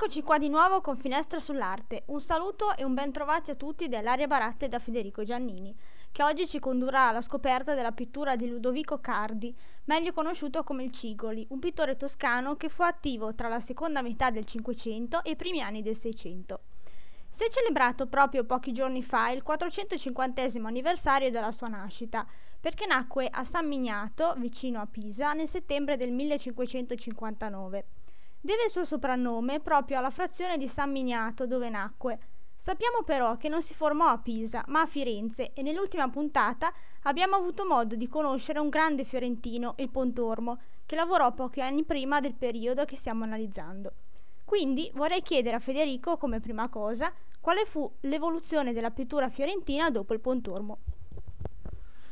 Eccoci qua di nuovo con Finestra sull'Arte. Un saluto e un ben trovati a tutti dall'Aria Baratte da Federico Giannini, che oggi ci condurrà alla scoperta della pittura di Ludovico Cardi, meglio conosciuto come il Cigoli, un pittore toscano che fu attivo tra la seconda metà del Cinquecento e i primi anni del Seicento. Si è celebrato proprio pochi giorni fa il 450 anniversario della sua nascita, perché nacque a San Mignato, vicino a Pisa, nel settembre del 1559. Deve il suo soprannome proprio alla frazione di San Miniato dove nacque. Sappiamo però che non si formò a Pisa, ma a Firenze e nell'ultima puntata abbiamo avuto modo di conoscere un grande fiorentino, il Pontormo, che lavorò pochi anni prima del periodo che stiamo analizzando. Quindi vorrei chiedere a Federico, come prima cosa, quale fu l'evoluzione della pittura fiorentina dopo il Pontormo.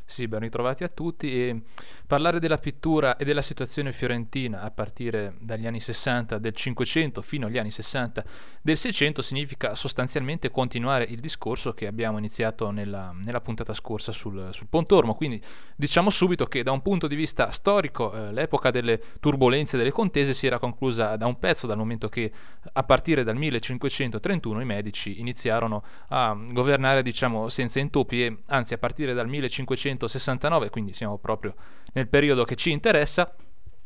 Sì, ben ritrovati a tutti. E parlare della pittura e della situazione fiorentina a partire dagli anni 60 del 500 fino agli anni 60 del 600 significa sostanzialmente continuare il discorso che abbiamo iniziato nella, nella puntata scorsa sul, sul, Pontormo, quindi diciamo subito che da un punto di vista storico eh, l'epoca delle turbulenze delle contese si era conclusa da un pezzo, dal momento che a partire dal 1531 i Medici iniziarono a governare diciamo senza intoppi e anzi a partire dal 1500 1569, quindi siamo proprio nel periodo che ci interessa,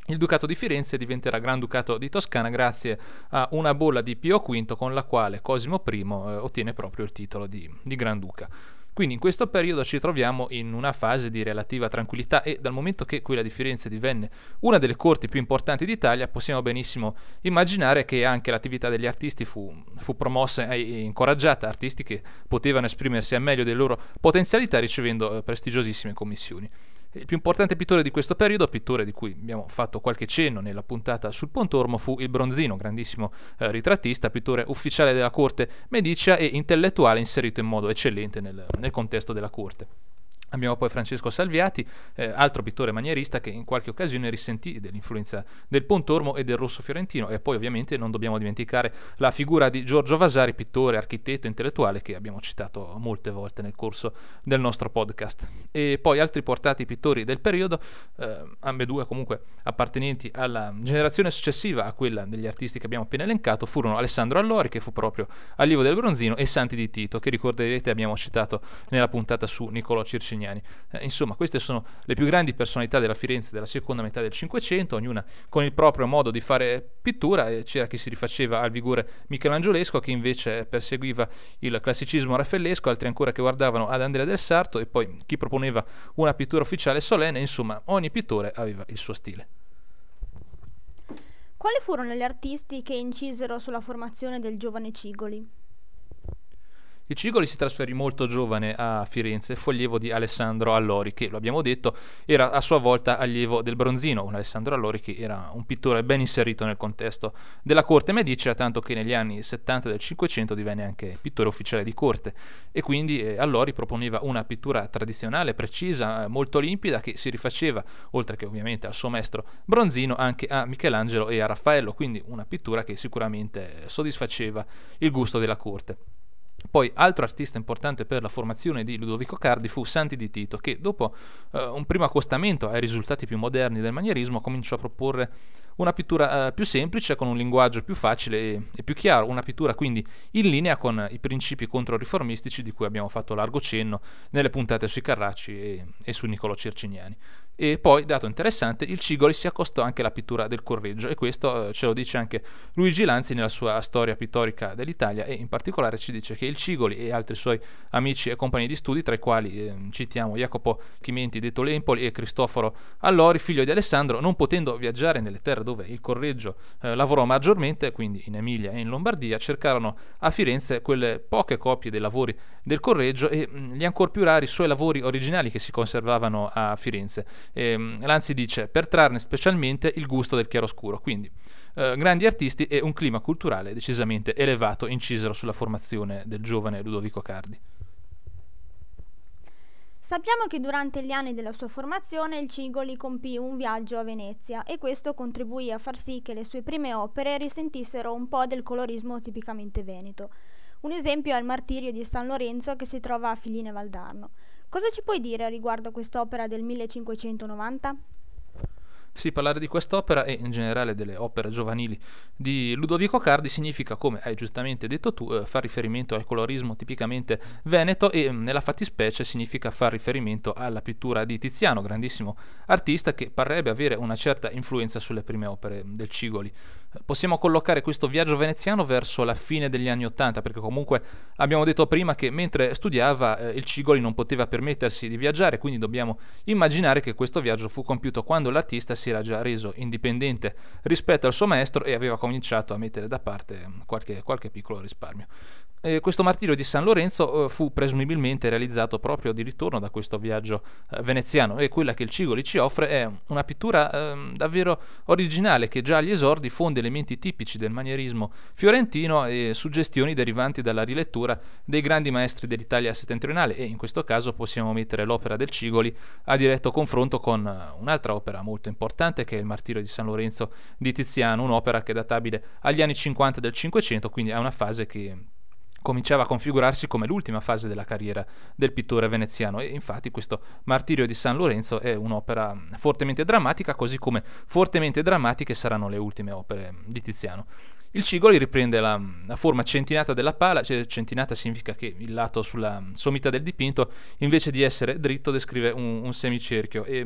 il Ducato di Firenze diventerà Granducato di Toscana grazie a una bolla di Pio V con la quale Cosimo I eh, ottiene proprio il titolo di, di Granduca. Quindi in questo periodo ci troviamo in una fase di relativa tranquillità e dal momento che quella di Firenze divenne una delle corti più importanti d'Italia possiamo benissimo immaginare che anche l'attività degli artisti fu, fu promossa e incoraggiata, artisti che potevano esprimersi a meglio delle loro potenzialità ricevendo eh, prestigiosissime commissioni. Il più importante pittore di questo periodo, pittore di cui abbiamo fatto qualche cenno nella puntata sul Pontormo, fu il Bronzino, grandissimo eh, ritrattista, pittore ufficiale della corte medicia e intellettuale inserito in modo eccellente nel, nel contesto della corte. Abbiamo poi Francesco Salviati, eh, altro pittore manierista che in qualche occasione risentì dell'influenza del Pontormo e del Rosso Fiorentino e poi ovviamente non dobbiamo dimenticare la figura di Giorgio Vasari, pittore, architetto, intellettuale che abbiamo citato molte volte nel corso del nostro podcast. E poi altri portati pittori del periodo, eh, ambedue comunque appartenenti alla generazione successiva a quella degli artisti che abbiamo appena elencato, furono Alessandro Allori che fu proprio allievo del Bronzino e Santi di Tito che ricorderete abbiamo citato nella puntata su Niccolò Circini Legnani. Eh, insomma, queste sono le più grandi personalità della Firenze della seconda metà del Cinquecento, ognuna con il proprio modo di fare pittura, e c'era chi si rifaceva al vigore michelangiolesco, chi invece perseguiva il classicismo raffaellesco, altri ancora che guardavano ad Andrea del Sarto e poi chi proponeva una pittura ufficiale solenne, insomma, ogni pittore aveva il suo stile. Quali furono gli artisti che incisero sulla formazione del giovane Cigoli? Il Cigoli si trasferì molto giovane a Firenze, fu allievo di Alessandro Allori, che, lo abbiamo detto, era a sua volta allievo del Bronzino, un Alessandro Allori che era un pittore ben inserito nel contesto della corte medicea, tanto che negli anni 70 del Cinquecento divenne anche pittore ufficiale di corte e quindi eh, Allori proponeva una pittura tradizionale, precisa, eh, molto limpida, che si rifaceva, oltre che ovviamente al suo maestro Bronzino, anche a Michelangelo e a Raffaello, quindi una pittura che sicuramente soddisfaceva il gusto della corte. Poi, altro artista importante per la formazione di Ludovico Cardi fu Santi di Tito, che dopo eh, un primo accostamento ai risultati più moderni del manierismo cominciò a proporre una pittura eh, più semplice, con un linguaggio più facile e, e, più chiaro, una pittura quindi in linea con i principi controriformistici di cui abbiamo fatto largo cenno nelle puntate sui Carracci e, e su Niccolò Circiniani. E poi, dato interessante, il Cigoli si accostò anche alla pittura del Correggio e questo eh, ce lo dice anche Luigi Lanzi nella sua storia pittorica dell'Italia e in particolare ci dice che il Cigoli e altri suoi amici e compagni di studi, tra i quali eh, citiamo Jacopo Chimenti detto Lempoli e Cristoforo Allori, figlio di Alessandro, non potendo viaggiare nelle terre dove il Correggio eh, lavorò maggiormente, quindi in Emilia e in Lombardia, cercarono a Firenze quelle poche copie dei lavori del Correggio e mh, mm, gli ancor più rari suoi lavori originali che si conservavano a Firenze eh, Lanzi dice per trarne specialmente il gusto del chiaroscuro, quindi eh, grandi artisti e un clima culturale decisamente elevato incisero sulla formazione del giovane Ludovico Cardi. Sappiamo che durante gli anni della sua formazione il Cigoli compì un viaggio a Venezia e questo contribuì a far sì che le sue prime opere risentissero un po' del colorismo tipicamente veneto. Un esempio è il Martirio di San Lorenzo che si trova a Filine Valdarno. Cosa ci puoi dire riguardo a quest'opera del 1590? Sì, parlare di quest'opera e in generale delle opere giovanili di Ludovico Cardi significa, come hai giustamente detto tu, eh, far riferimento al colorismo tipicamente veneto e mm, nella fattispecie significa far riferimento alla pittura di Tiziano, grandissimo artista che parrebbe avere una certa influenza sulle prime opere del Cigoli. Possiamo collocare questo viaggio veneziano verso la fine degli anni Ottanta, perché comunque abbiamo detto prima che mentre studiava eh, il Cigoli non poteva permettersi di viaggiare, quindi dobbiamo immaginare che questo viaggio fu compiuto quando l'artista si era già reso indipendente rispetto al suo maestro e aveva cominciato a mettere da parte qualche, qualche piccolo risparmio. Eh, questo martirio di San Lorenzo eh, fu presumibilmente realizzato proprio di ritorno da questo viaggio eh, veneziano. E quella che il Cigoli ci offre è una pittura ehm, davvero originale che già agli esordi fonde elementi tipici del manierismo fiorentino e suggestioni derivanti dalla rilettura dei grandi maestri dell'Italia settentrionale. E in questo caso possiamo mettere l'opera del Cigoli a diretto confronto con eh, un'altra opera molto importante che è il martirio di San Lorenzo di Tiziano, un'opera che è databile agli anni 50 del Cinquecento, quindi è una fase che cominciava a configurarsi come l'ultima fase della carriera del pittore veneziano e infatti questo Martirio di San Lorenzo è un'opera fortemente drammatica così come fortemente drammatiche saranno le ultime opere di Tiziano. Il cigoli riprende la, la, forma centinata della pala, cioè centinata significa che il lato sulla sommità del dipinto invece di essere dritto descrive un, un semicerchio e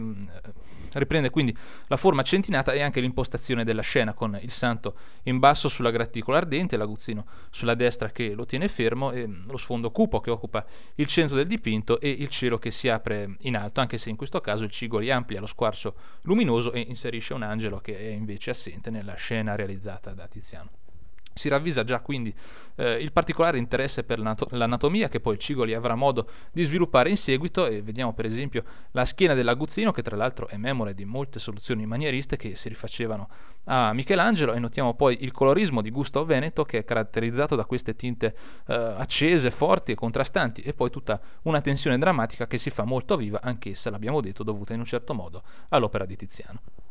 Riprende quindi la forma centinata e anche l'impostazione della scena con il santo in basso sulla graticola ardente, l'aguzzino sulla destra che lo tiene fermo e lo sfondo cupo che occupa il centro del dipinto e il cielo che si apre in alto, anche se in questo caso il Cigoli amplia lo squarcio luminoso e inserisce un angelo che è invece assente nella scena realizzata da Tiziano. Si ravvisa già quindi eh, il particolare interesse per l'anatomia che poi Cigoli avrà modo di sviluppare in seguito e vediamo per esempio la schiena dell'aguzzino che tra l'altro è memore di molte soluzioni manieriste che si rifacevano a Michelangelo e notiamo poi il colorismo di gusto veneto che è caratterizzato da queste tinte eh, accese, forti e contrastanti e poi tutta una tensione drammatica che si fa molto viva anch'essa l'abbiamo detto dovuta in un certo modo all'opera di Tiziano.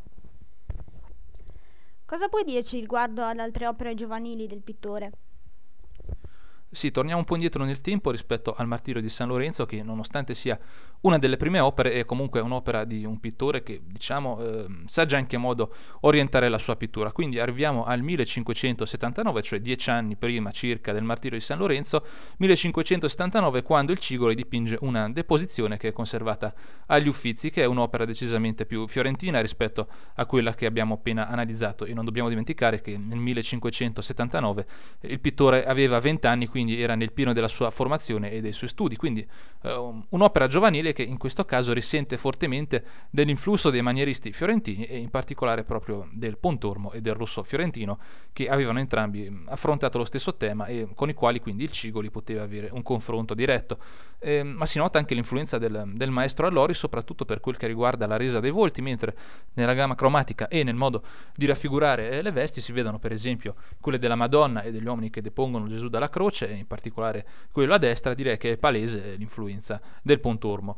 Cosa puoi dirci riguardo ad altre opere giovanili del pittore? Sì, torniamo un po' indietro nel tempo rispetto al Martirio di San Lorenzo, che nonostante sia una delle prime opere è comunque un'opera di un pittore che diciamo eh, sa già in che modo orientare la sua pittura. Quindi arriviamo al 1579, cioè dieci anni prima circa del Martirio di San Lorenzo, 1579 quando il Cigoli dipinge una deposizione che è conservata agli Uffizi, che è un'opera decisamente più fiorentina rispetto a quella che abbiamo appena analizzato. E non dobbiamo dimenticare che nel 1579 il pittore aveva 20 anni, quindi era nel pieno della sua formazione e dei suoi studi, quindi eh, un'opera giovanile che in questo caso risente fortemente dell'influsso dei manieristi fiorentini e in particolare proprio del Pontormo e del Rosso fiorentino che avevano entrambi affrontato lo stesso tema e con i quali quindi il Cigoli poteva avere un confronto diretto. Eh, ma si nota anche l'influenza del, del maestro Allori soprattutto per quel che riguarda la resa dei volti, mentre nella gamma cromatica e nel modo di raffigurare eh, le vesti si vedono per esempio quelle della Madonna e degli uomini che depongono Gesù dalla croce in particolare quello a destra, direi che è palese l'influenza del Pontormo.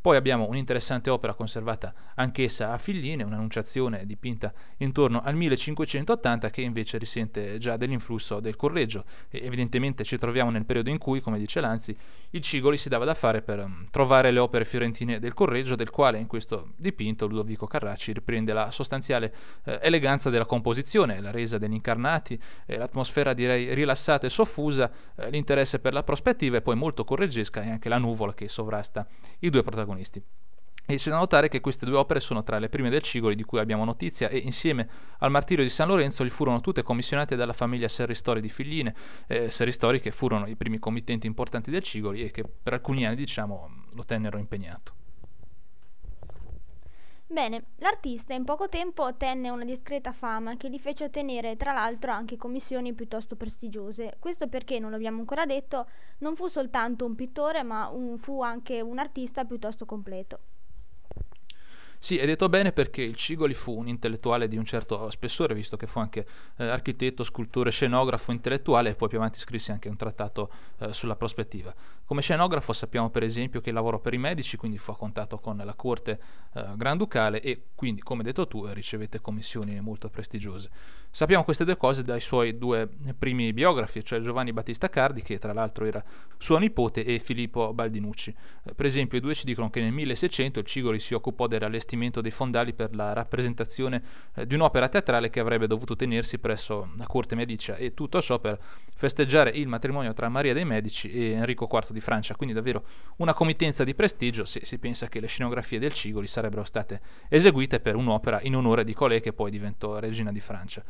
Poi abbiamo un'interessante opera conservata anch'essa a Figline, un'annunciazione dipinta intorno al 1580 che invece risente già dell'influsso del Correggio. E evidentemente ci troviamo nel periodo in cui, come dice Lanzi, il Cigoli si dava da fare per um, trovare le opere fiorentine del Correggio, del quale in questo dipinto Ludovico Carracci riprende la sostanziale eh, eleganza della composizione, la resa degli incarnati, eh, l'atmosfera direi rilassata e soffusa, eh, l'interesse per la prospettiva e poi molto correggesca e anche la nuvola che sovrasta i due protagonisti protagonisti. E c'è da notare che queste due opere sono tra le prime del Cigoli di cui abbiamo notizia e insieme al Martirio di San Lorenzo li furono tutte commissionate dalla famiglia Serristori di Figline, eh, Serristori che furono i primi committenti importanti del Cigoli e che per alcuni anni diciamo lo tennero impegnato. Bene, l'artista in poco tempo ottenne una discreta fama che gli fece ottenere tra l'altro anche commissioni piuttosto prestigiose. Questo perché, non l'abbiamo ancora detto, non fu soltanto un pittore ma un, fu anche un artista piuttosto completo. Sì, hai detto bene perché il Cigoli fu un intellettuale di un certo spessore, visto che fu anche eh, architetto, scultore, scenografo, intellettuale e poi più avanti scrisse anche un trattato eh, sulla prospettiva. Come scenografo sappiamo per esempio che lavorò per i medici, quindi fu a contatto con la corte eh, granducale e quindi, come detto tu, ricevette commissioni molto prestigiose. Sappiamo queste due cose dai suoi due primi biografi, cioè Giovanni Battista Cardi, che tra l'altro era suo nipote, e Filippo Baldinucci. Eh, per esempio i due ci dicono che nel 1600 il Cigoli si occupò del allestimento rivestimento dei fondali per la rappresentazione eh, di un'opera teatrale che avrebbe dovuto tenersi presso la corte medicia e tutto ciò per festeggiare il matrimonio tra Maria dei Medici e Enrico IV di Francia, quindi davvero una committenza di prestigio se si pensa che le scenografie del Cigoli sarebbero state eseguite per un'opera in onore di colei che poi diventò regina di Francia.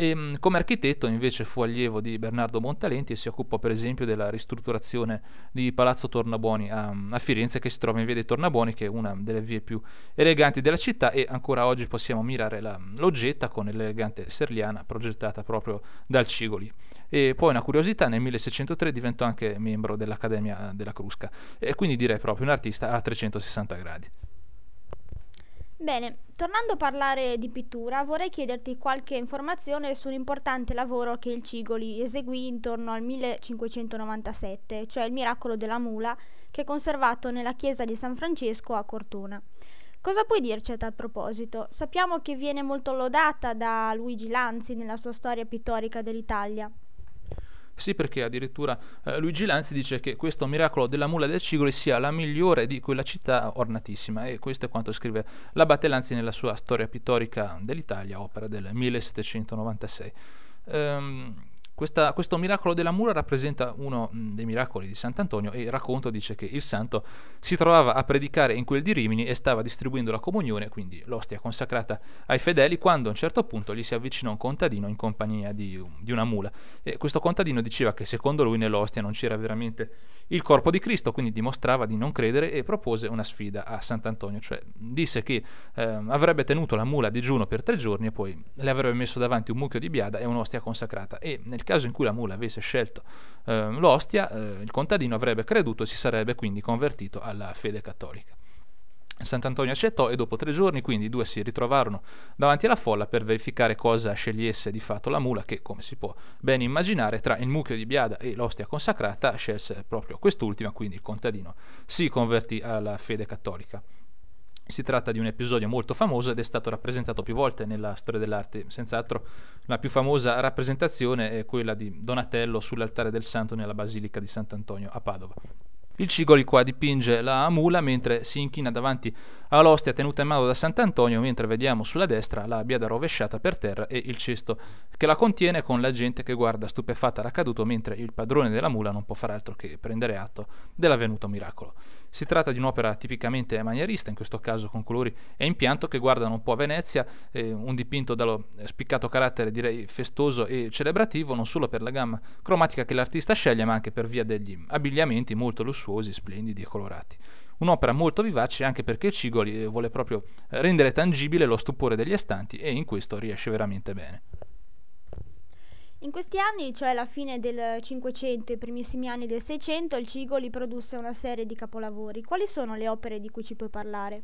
E, mm, come architetto invece fu allievo di Bernardo Montalenti e si occupò per esempio della ristrutturazione di Palazzo Tornabuoni a, a, Firenze che si trova in via dei Tornabuoni che è una delle vie più eleganti della città e ancora oggi possiamo mirare la loggetta con l'elegante serliana progettata proprio dal Cigoli. E poi una curiosità, nel 1603 diventò anche membro dell'Accademia della Crusca e quindi direi proprio un artista a 360 gradi. Bene, tornando a parlare di pittura, vorrei chiederti qualche informazione sull'importante lavoro che il Cigoli eseguì intorno al 1597, cioè il miracolo della mula, che è conservato nella chiesa di San Francesco a Cortona. Cosa puoi dirci a tal proposito? Sappiamo che viene molto lodata da Luigi Lanzi nella sua storia pittorica dell'Italia. Sì, perché addirittura eh, Luigi Lanzi dice che questo miracolo della mula del Cigoli sia la migliore di quella città ornatissima e questo è quanto scrive l'abate Lanzi nella sua storia pittorica dell'Italia, opera del 1796. Ehm, questa, questo miracolo della mura rappresenta uno mm, dei miracoli di Sant'Antonio e il racconto dice che il santo si trovava a predicare in quel di Rimini e stava distribuendo la comunione, quindi l'ostia consacrata ai fedeli, quando a un certo punto gli si avvicinò un contadino in compagnia di, di una mula. E questo contadino diceva che secondo lui nell'ostia non c'era veramente il corpo di Cristo, quindi dimostrava di non credere e propose una sfida a Sant'Antonio, cioè disse che eh, avrebbe tenuto la mula a digiuno per tre giorni e poi le avrebbe messo davanti un mucchio di biada e un'ostia consacrata e nel caso in cui la mula avesse scelto eh, l'ostia, eh, il contadino avrebbe creduto e si sarebbe quindi convertito alla fede cattolica. Sant'Antonio accettò e dopo tre giorni quindi i due si ritrovarono davanti alla folla per verificare cosa scegliesse di fatto la mula che, come si può ben immaginare, tra il mucchio di biada e l'ostia consacrata scelse proprio quest'ultima, quindi il contadino si convertì alla fede cattolica. Si tratta di un episodio molto famoso ed è stato rappresentato più volte nella storia dell'arte. Senz'altro la più famosa rappresentazione è quella di Donatello sull'altare del santo nella basilica di Sant'Antonio a Padova. Il Cigoli qua dipinge la mula mentre si inchina davanti all'ostia tenuta in mano da Sant'Antonio, mentre vediamo sulla destra la biada rovesciata per terra e il cesto che la contiene con la gente che guarda stupefatta l'accaduto mentre il padrone della mula non può fare altro che prendere atto dell'avvenuto miracolo. Si tratta di un'opera tipicamente manierista, in questo caso con colori e impianto che guardano un po' a Venezia, eh, un dipinto dallo spiccato carattere direi festoso e celebrativo, non solo per la gamma cromatica che l'artista sceglie, ma anche per via degli abbigliamenti molto lussuosi, splendidi e colorati. Un'opera molto vivace anche perché Cigoli eh, vuole proprio rendere tangibile lo stupore degli astanti e in questo riesce veramente bene. In questi anni, cioè alla fine del Cinquecento e i primissimi anni del Seicento, il Cigoli produsse una serie di capolavori. Quali sono le opere di cui ci puoi parlare?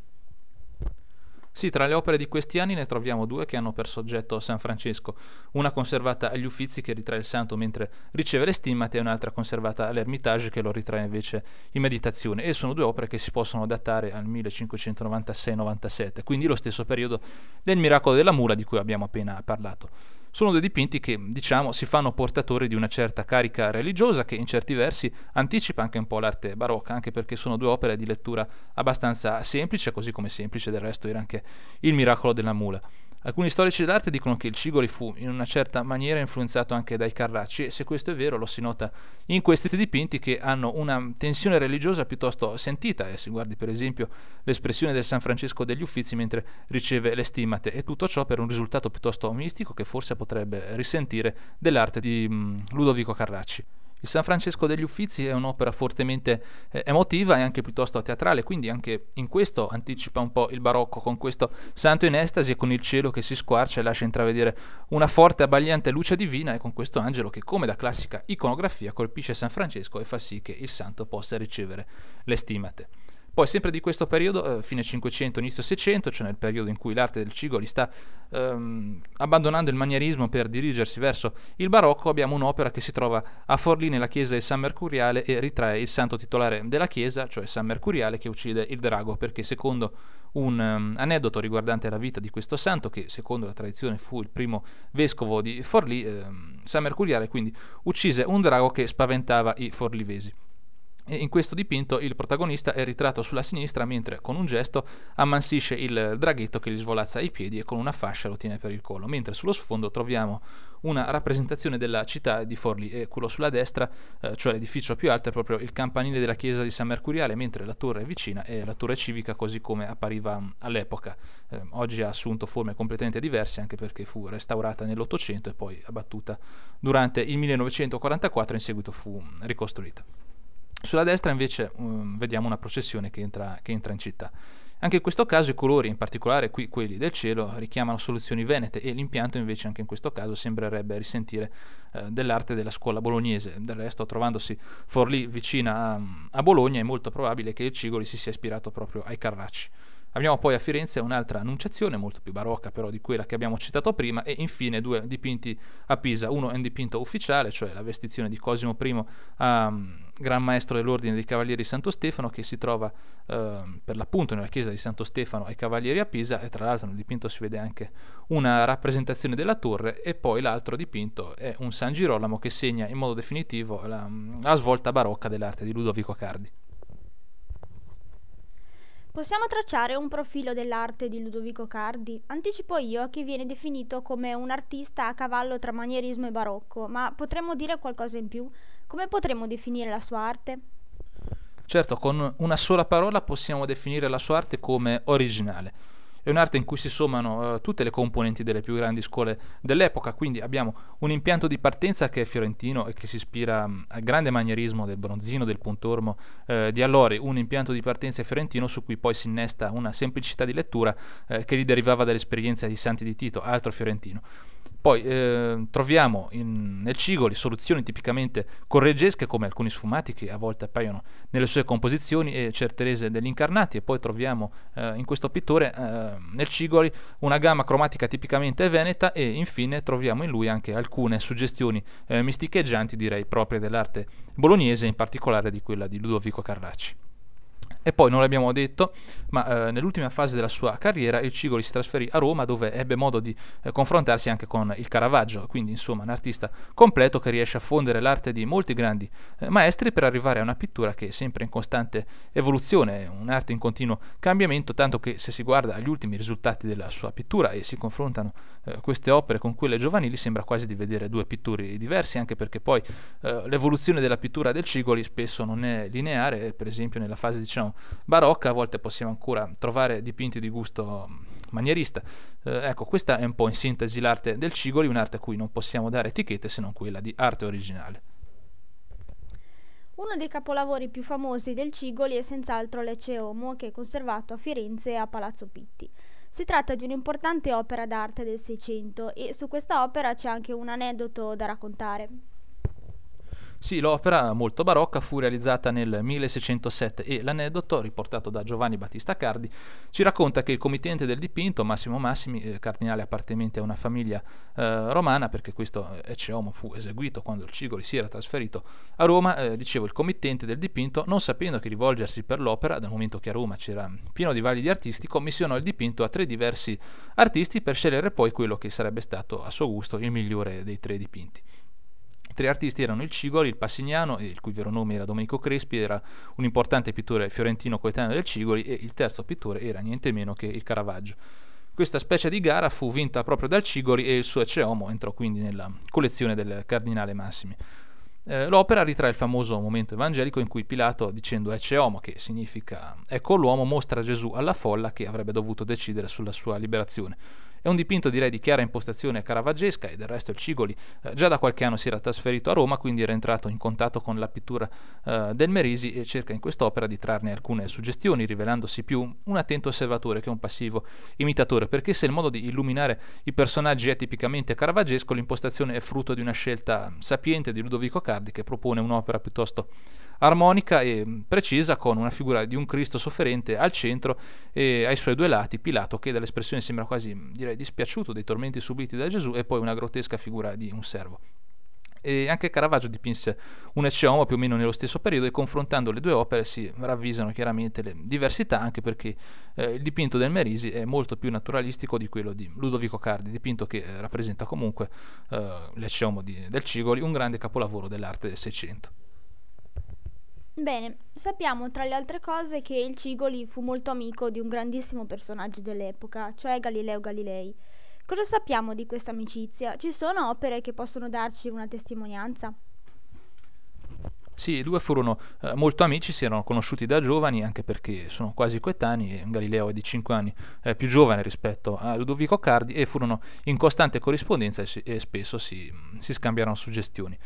Sì, tra le opere di questi anni ne troviamo due che hanno per soggetto San Francesco, una conservata agli Uffizi che ritrae il santo mentre riceve le stimmate e un'altra conservata all'Ermitage che lo ritrae invece in meditazione e sono due opere che si possono datare al 1596-97, quindi lo stesso periodo del miracolo della mula di cui abbiamo appena parlato. Sono due dipinti che, diciamo, si fanno portatori di una certa carica religiosa che in certi versi anticipa anche un po' l'arte barocca, anche perché sono due opere di lettura abbastanza semplice, così come semplice del resto era anche il miracolo della mula. Alcuni storici dell'arte dicono che il Cigoli fu in una certa maniera influenzato anche dai Carracci e se questo è vero lo si nota in questi dipinti che hanno una tensione religiosa piuttosto sentita e si guardi per esempio l'espressione del San Francesco degli Uffizi mentre riceve le stimmate e tutto ciò per un risultato piuttosto mistico che forse potrebbe risentire dell'arte di mm, Ludovico Carracci. Il San Francesco degli Uffizi è un'opera fortemente eh, emotiva e anche piuttosto teatrale, quindi anche in questo anticipa un po' il barocco con questo santo in estasi e con il cielo che si squarcia e lascia intravedere una forte abbagliante luce divina e con questo angelo che come da classica iconografia colpisce San Francesco e fa sì che il santo possa ricevere le stimate. Poi sempre di questo periodo, eh, fine 500, inizio 600, cioè nel periodo in cui l'arte del Cigoli sta ehm, abbandonando il manierismo per dirigersi verso il barocco, abbiamo un'opera che si trova a Forlì nella chiesa di San Mercuriale e ritrae il santo titolare della chiesa, cioè San Mercuriale, che uccide il drago, perché secondo un um, aneddoto riguardante la vita di questo santo, che secondo la tradizione fu il primo vescovo di Forlì, ehm, San Mercuriale quindi uccise un drago che spaventava i forlivesi. In questo dipinto il protagonista è ritratto sulla sinistra mentre con un gesto ammansisce il draghetto che gli svolazza i piedi e con una fascia lo tiene per il collo, mentre sullo sfondo troviamo una rappresentazione della città di Forlì e quello sulla destra, eh, cioè l'edificio più alto, è proprio il campanile della chiesa di San Mercuriale, mentre la torre vicina è la torre civica così come appariva all'epoca. Eh, oggi ha assunto forme completamente diverse anche perché fu restaurata nell'Ottocento e poi abbattuta durante il 1944 e in seguito fu ricostruita. Sulla destra invece um, vediamo una processione che entra, che entra in città. Anche in questo caso i colori, in particolare qui quelli del cielo, richiamano soluzioni venete e l'impianto invece anche in questo caso sembrerebbe risentire eh, dell'arte della scuola bolognese. Del resto, trovandosi Forlì vicina a, a Bologna, è molto probabile che il Cigoli si sia ispirato proprio ai Carracci. Abbiamo poi a Firenze un'altra annunciazione, molto più barocca però di quella che abbiamo citato prima, e infine due dipinti a Pisa. Uno è un dipinto ufficiale, cioè la vestizione di Cosimo I a Gran Maestro dell'Ordine dei Cavalieri di Santo Stefano, che si trova uh, per l'appunto nella chiesa di Santo Stefano ai Cavalieri a Pisa, e tra l'altro nel dipinto si vede anche una rappresentazione della torre, e poi l'altro dipinto è un San Girolamo che segna in modo definitivo la, la svolta barocca dell'arte di Ludovico Cardi. Possiamo tracciare un profilo dell'arte di Ludovico Cardi? Anticipo io che viene definito come un artista a cavallo tra manierismo e barocco, ma potremmo dire qualcosa in più? Come potremmo definire la sua arte? Certo, con una sola parola possiamo definire la sua arte come originale. È un'arte in cui si sommano uh, tutte le componenti delle più grandi scuole dell'epoca, quindi abbiamo un impianto di partenza che è fiorentino e che si ispira um, al grande manierismo del Bronzino, del Pontormo, uh, di Allori, un impianto di partenza fiorentino su cui poi si innesta una semplicità di lettura uh, che gli derivava dall'esperienza di Santi di Tito, altro fiorentino. Poi eh, troviamo in, nel Cigoli soluzioni tipicamente correggesche come alcuni sfumati che a volte appaiono nelle sue composizioni e certe rese degli incarnati e poi troviamo eh, in questo pittore eh, nel Cigoli una gamma cromatica tipicamente veneta e infine troviamo in lui anche alcune suggestioni eh, misticheggianti direi proprie dell'arte bolognese in particolare di quella di Ludovico Carracci. E poi, non l'abbiamo detto, ma eh, nell'ultima fase della sua carriera il Cigoli si trasferì a Roma dove ebbe modo di eh, confrontarsi anche con il Caravaggio, quindi insomma un artista completo che riesce a fondere l'arte di molti grandi eh, maestri per arrivare a una pittura che è sempre in costante evoluzione, un'arte in continuo cambiamento, tanto che se si guarda agli ultimi risultati della sua pittura e si confrontano eh, queste opere con quelle giovanili sembra quasi di vedere due pittori diversi, anche perché poi eh, l'evoluzione della pittura del Cigoli spesso non è lineare, per esempio nella fase diciamo barocca, a volte possiamo ancora trovare dipinti di gusto manierista. Eh, ecco, questa è un po' in sintesi l'arte del Cigoli, un'arte a cui non possiamo dare etichette se non quella di arte originale. Uno dei capolavori più famosi del Cigoli è senz'altro l'Ecce Homo, che è conservato a Firenze e a Palazzo Pitti. Si tratta di un'importante opera d'arte del Seicento e su questa opera c'è anche un aneddoto da raccontare. Sì, l'opera, molto barocca, fu realizzata nel 1607 e l'aneddoto, riportato da Giovanni Battista Cardi, ci racconta che il committente del dipinto, Massimo Massimi, eh, cardinale appartenente a una famiglia eh, romana, perché questo Ecce fu eseguito quando il Cigoli si era trasferito a Roma, eh, dicevo, il committente del dipinto, non sapendo che rivolgersi per l'opera, dal momento che a Roma c'era pieno di validi artisti, commissionò il dipinto a tre diversi artisti per scegliere poi quello che sarebbe stato a suo gusto il migliore dei tre dipinti. Tre artisti erano il Cigoli, il Passignano, il cui vero nome era Domenico Crespi, era un importante pittore fiorentino coetaneo del Cigoli, e il terzo pittore era niente meno che il Caravaggio. Questa specie di gara fu vinta proprio dal Cigoli e il suo Ecce Homo entrò quindi nella collezione del Cardinale Massimi. Eh, l'opera ritrae il famoso momento evangelico in cui Pilato, dicendo Ecce Homo, che significa ecco l'uomo, mostra Gesù alla folla che avrebbe dovuto decidere sulla sua liberazione. È un dipinto direi di chiara impostazione caravaggesca e del resto il Cigoli eh, già da qualche anno si era trasferito a Roma, quindi era entrato in contatto con la pittura eh, del Merisi e cerca in quest'opera di trarne alcune suggestioni, rivelandosi più un attento osservatore che un passivo imitatore, perché se il modo di illuminare i personaggi è tipicamente caravaggesco, l'impostazione è frutto di una scelta sapiente di Ludovico Cardi che propone un'opera piuttosto armonica e precisa con una figura di un Cristo sofferente al centro e ai suoi due lati Pilato che dall'espressione sembra quasi direi dispiaciuto dei tormenti subiti da Gesù e poi una grottesca figura di un servo. E anche Caravaggio dipinse un Ecce Homo più o meno nello stesso periodo e confrontando le due opere si ravvisano chiaramente le diversità anche perché eh, il dipinto del Merisi è molto più naturalistico di quello di Ludovico Cardi, dipinto che eh, rappresenta comunque eh, l'Ecce Homo di, del Cigoli, un grande capolavoro dell'arte del Seicento. Bene, sappiamo tra le altre cose che il Cigoli fu molto amico di un grandissimo personaggio dell'epoca, cioè Galileo Galilei. Cosa sappiamo di questa amicizia? Ci sono opere che possono darci una testimonianza? Sì, i due furono eh, molto amici, si erano conosciuti da giovani, anche perché sono quasi coetanei, Galileo è di 5 anni eh, più giovane rispetto a Ludovico Cardi, e furono in costante corrispondenza e, si, e spesso si, si scambiarono suggestioni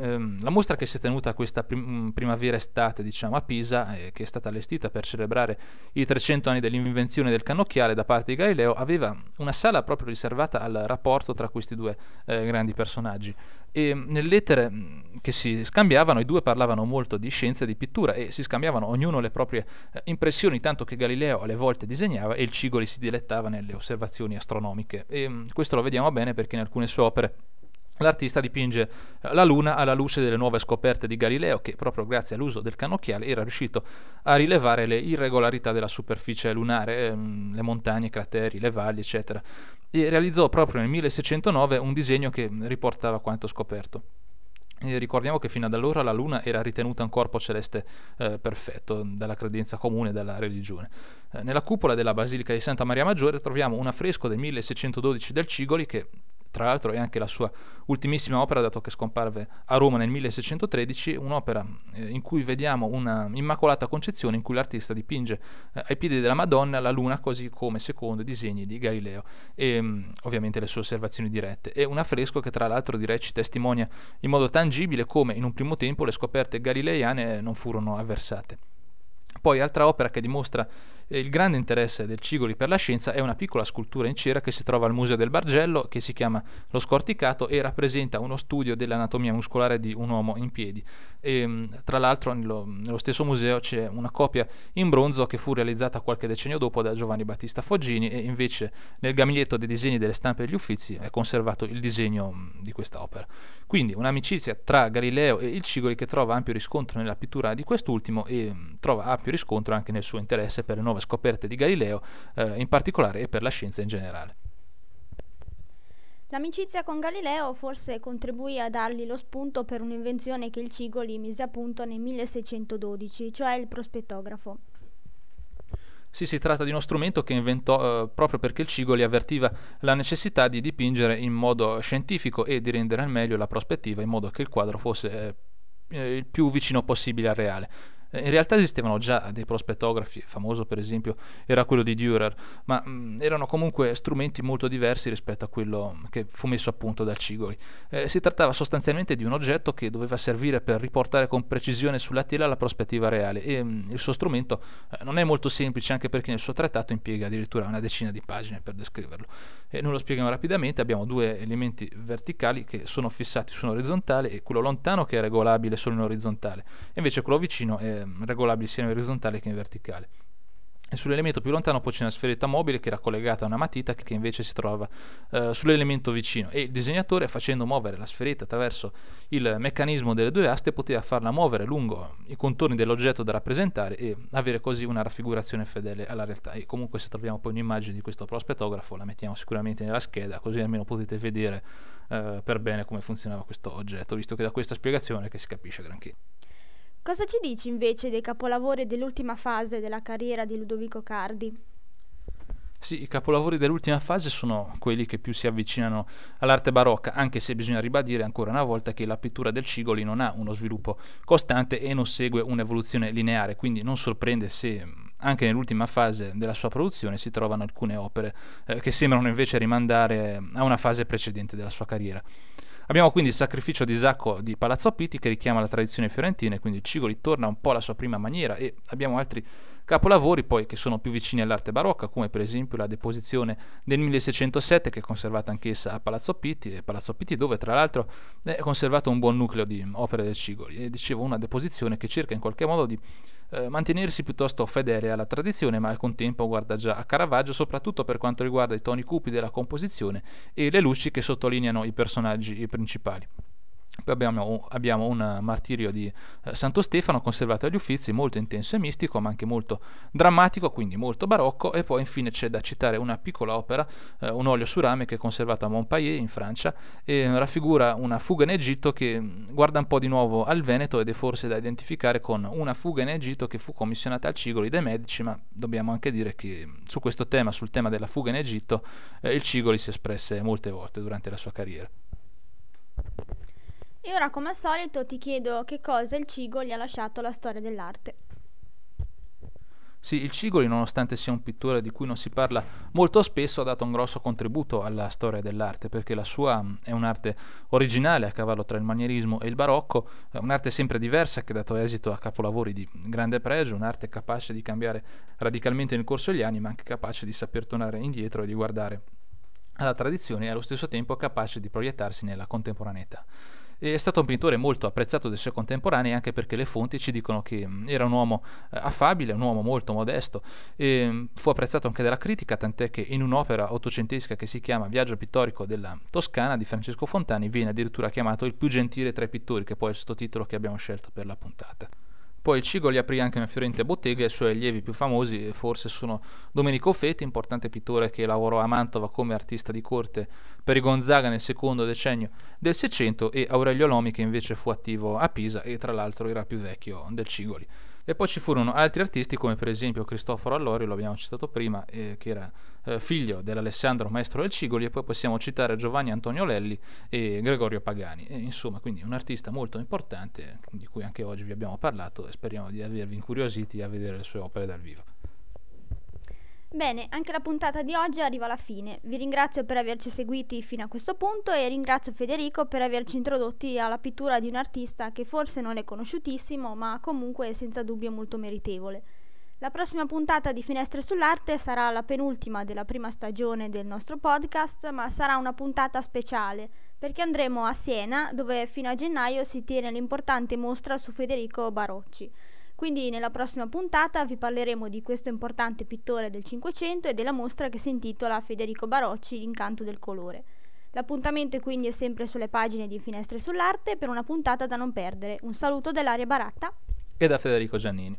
ehm, la mostra che si è tenuta questa prim- mm, primavera-estate diciamo, a Pisa, eh, che è stata allestita per celebrare i 300 anni dell'invenzione del cannocchiale da parte di Galileo, aveva una sala proprio riservata al rapporto tra questi due eh, grandi personaggi. E mm, nelle lettere mm, che si scambiavano, i due parlavano molto di scienza e di pittura e si scambiavano ognuno le proprie eh, impressioni, tanto che Galileo alle volte disegnava e il Cigoli si dilettava nelle osservazioni astronomiche. E questo lo vediamo bene perché in alcune sue opere L'artista dipinge la Luna alla luce delle nuove scoperte di Galileo che, proprio grazie all'uso del cannocchiale, era riuscito a rilevare le irregolarità della superficie lunare, ehm, le montagne, i crateri, le valli, eccetera. E realizzò proprio nel 1609 un disegno che riportava quanto scoperto. E ricordiamo che fino ad allora la Luna era ritenuta un corpo celeste eh, perfetto dalla credenza comune della religione. Eh, nella cupola della Basilica di Santa Maria Maggiore troviamo un affresco del 1612 del Cigoli che tra l'altro è anche la sua ultimissima opera, dato che scomparve a Roma nel 1613, un'opera eh, in cui vediamo una immacolata concezione in cui l'artista dipinge eh, ai piedi della Madonna la luna così come secondo i disegni di Galileo e mm, ovviamente le sue osservazioni dirette. È un affresco che tra l'altro direi ci testimonia in modo tangibile come in un primo tempo le scoperte galileiane non furono avversate. Poi altra opera che dimostra il grande interesse del Cigoli per la scienza è una piccola scultura in cera che si trova al Museo del Bargello, che si chiama Lo Scorticato e rappresenta uno studio dell'anatomia muscolare di un uomo in piedi. E, mm, tra l'altro nello, nello, stesso museo c'è una copia in bronzo che fu realizzata qualche decennio dopo da Giovanni Battista Foggini e invece nel gabinetto dei disegni delle stampe degli uffizi è conservato il disegno di questa opera. Quindi un'amicizia tra Galileo e il Cigoli che trova ampio riscontro nella pittura di quest'ultimo e mm, trova ampio riscontro anche nel suo interesse per le nuove scoperte di Galileo eh, in particolare e per la scienza in generale. L'amicizia con Galileo forse contribuì a dargli lo spunto per un'invenzione che il Cigoli mise a punto nel 1612, cioè il prospettografo. Sì, si tratta di uno strumento che inventò eh, proprio perché il Cigoli avvertiva la necessità di dipingere in modo scientifico e di rendere al meglio la prospettiva in modo che il quadro fosse eh, il più vicino possibile al reale. Eh, in realtà esistevano già dei prospettografi, famoso per esempio era quello di Dürer, ma mh, mm, erano comunque strumenti molto diversi rispetto a quello che fu messo a punto dal Cigoli. Eh, si trattava sostanzialmente di un oggetto che doveva servire per riportare con precisione sulla tela la prospettiva reale e mh, mm, il suo strumento eh, non è molto semplice anche perché nel suo trattato impiega addirittura una decina di pagine per descriverlo. E noi lo spieghiamo rapidamente, abbiamo due elementi verticali che sono fissati su un orizzontale e quello lontano che è regolabile solo in orizzontale, e invece quello vicino è Ehm, regolabili sia in orizzontale che in verticale. E sull'elemento più lontano poi c'è una sferetta mobile che era collegata a una matita che invece si trova eh, sull'elemento vicino e il disegnatore facendo muovere la sferetta attraverso il meccanismo delle due aste poteva farla muovere lungo i contorni dell'oggetto da rappresentare e avere così una raffigurazione fedele alla realtà e comunque se troviamo poi un'immagine di questo prospettografo la mettiamo sicuramente nella scheda così almeno potete vedere eh, per bene come funzionava questo oggetto visto che da questa spiegazione che si capisce granché. Cosa ci dici invece dei capolavori dell'ultima fase della carriera di Ludovico Cardi? Sì, i capolavori dell'ultima fase sono quelli che più si avvicinano all'arte barocca, anche se bisogna ribadire ancora una volta che la pittura del Cigoli non ha uno sviluppo costante e non segue un'evoluzione lineare, quindi non sorprende se anche nell'ultima fase della sua produzione si trovano alcune opere eh, che sembrano invece rimandare a una fase precedente della sua carriera. Abbiamo quindi il sacrificio di Isacco di Palazzo Pitti che richiama la tradizione fiorentina e quindi Cigoli torna un po' alla sua prima maniera e abbiamo altri capolavori poi che sono più vicini all'arte barocca come per esempio la deposizione del 1607 che è conservata anch'essa a Palazzo Pitti e Palazzo Pitti dove tra l'altro è conservato un buon nucleo di opere del Cigoli. E dicevo una deposizione che cerca in qualche modo di eh, mantenersi piuttosto fedele alla tradizione, ma al contempo guarda già a Caravaggio, soprattutto per quanto riguarda i toni cupi della composizione e le luci che sottolineano i personaggi principali. Poi abbiamo, abbiamo, un martirio di eh, Santo Stefano conservato agli Uffizi, molto intenso e mistico, ma anche molto drammatico, quindi molto barocco. E poi infine c'è da citare una piccola opera, eh, un olio su rame che è conservato a Montpellier in Francia e raffigura una fuga in Egitto che mm, guarda un po' di nuovo al Veneto ed è forse da identificare con una fuga in Egitto che fu commissionata al Cigoli dai Medici, ma dobbiamo anche dire che mm, su questo tema, sul tema della fuga in Egitto, eh, il Cigoli si espresse molte volte durante la sua carriera. E ora come al solito ti chiedo che cosa il Cigo gli ha lasciato alla storia dell'arte. Sì, il Cigoli, nonostante sia un pittore di cui non si parla molto spesso, ha dato un grosso contributo alla storia dell'arte, perché la sua è un'arte originale a cavallo tra il manierismo e il barocco, un'arte sempre diversa che ha dato esito a capolavori di grande pregio, un'arte capace di cambiare radicalmente nel corso degli anni, ma anche capace di saper tornare indietro e di guardare alla tradizione e allo stesso tempo capace di proiettarsi nella contemporaneità. È stato un pittore molto apprezzato dai suoi contemporanei anche perché le fonti ci dicono che mm, era un uomo eh, affabile, un uomo molto modesto mm, fu apprezzato anche dalla critica, tant'è che in un'opera ottocentesca che si chiama Viaggio pittorico della Toscana di Francesco Fontani viene addirittura chiamato il più gentile tra i pittori, che poi è il sottotitolo che abbiamo scelto per la puntata. Poi il Cigoli aprì anche una fiorente bottega e i suoi allievi più famosi forse sono Domenico Feti, importante pittore che lavorò a Mantova come artista di corte per i Gonzaga nel secondo decennio del Seicento e Aurelio Lomi che invece fu attivo a Pisa e tra l'altro era più vecchio del Cigoli. E poi ci furono altri artisti come per esempio Cristoforo Allori, lo abbiamo citato prima, eh, che era eh, figlio dell'Alessandro Maestro del Cigoli, e poi possiamo citare Giovanni Antonio Lelli e Gregorio Pagani. E, insomma, quindi un artista molto importante di cui anche oggi vi abbiamo parlato e speriamo di avervi incuriositi a vedere le sue opere dal vivo. Bene, anche la puntata di oggi arriva alla fine. Vi ringrazio per averci seguiti fino a questo punto e ringrazio Federico per averci introdotti alla pittura di un artista che forse non è conosciutissimo, ma comunque è senza dubbio molto meritevole. La prossima puntata di Finestre sull'arte sarà la penultima della prima stagione del nostro podcast, ma sarà una puntata speciale perché andremo a Siena, dove fino a gennaio si tiene l'importante mostra su Federico Barocci. Quindi nella prossima puntata vi parleremo di questo importante pittore del Cinquecento e della mostra che si intitola Federico Barocci, l'incanto del colore. L'appuntamento quindi è sempre sulle pagine di Finestre sull'arte per una puntata da non perdere. Un saluto dall'Aria Baratta e da Federico Giannini.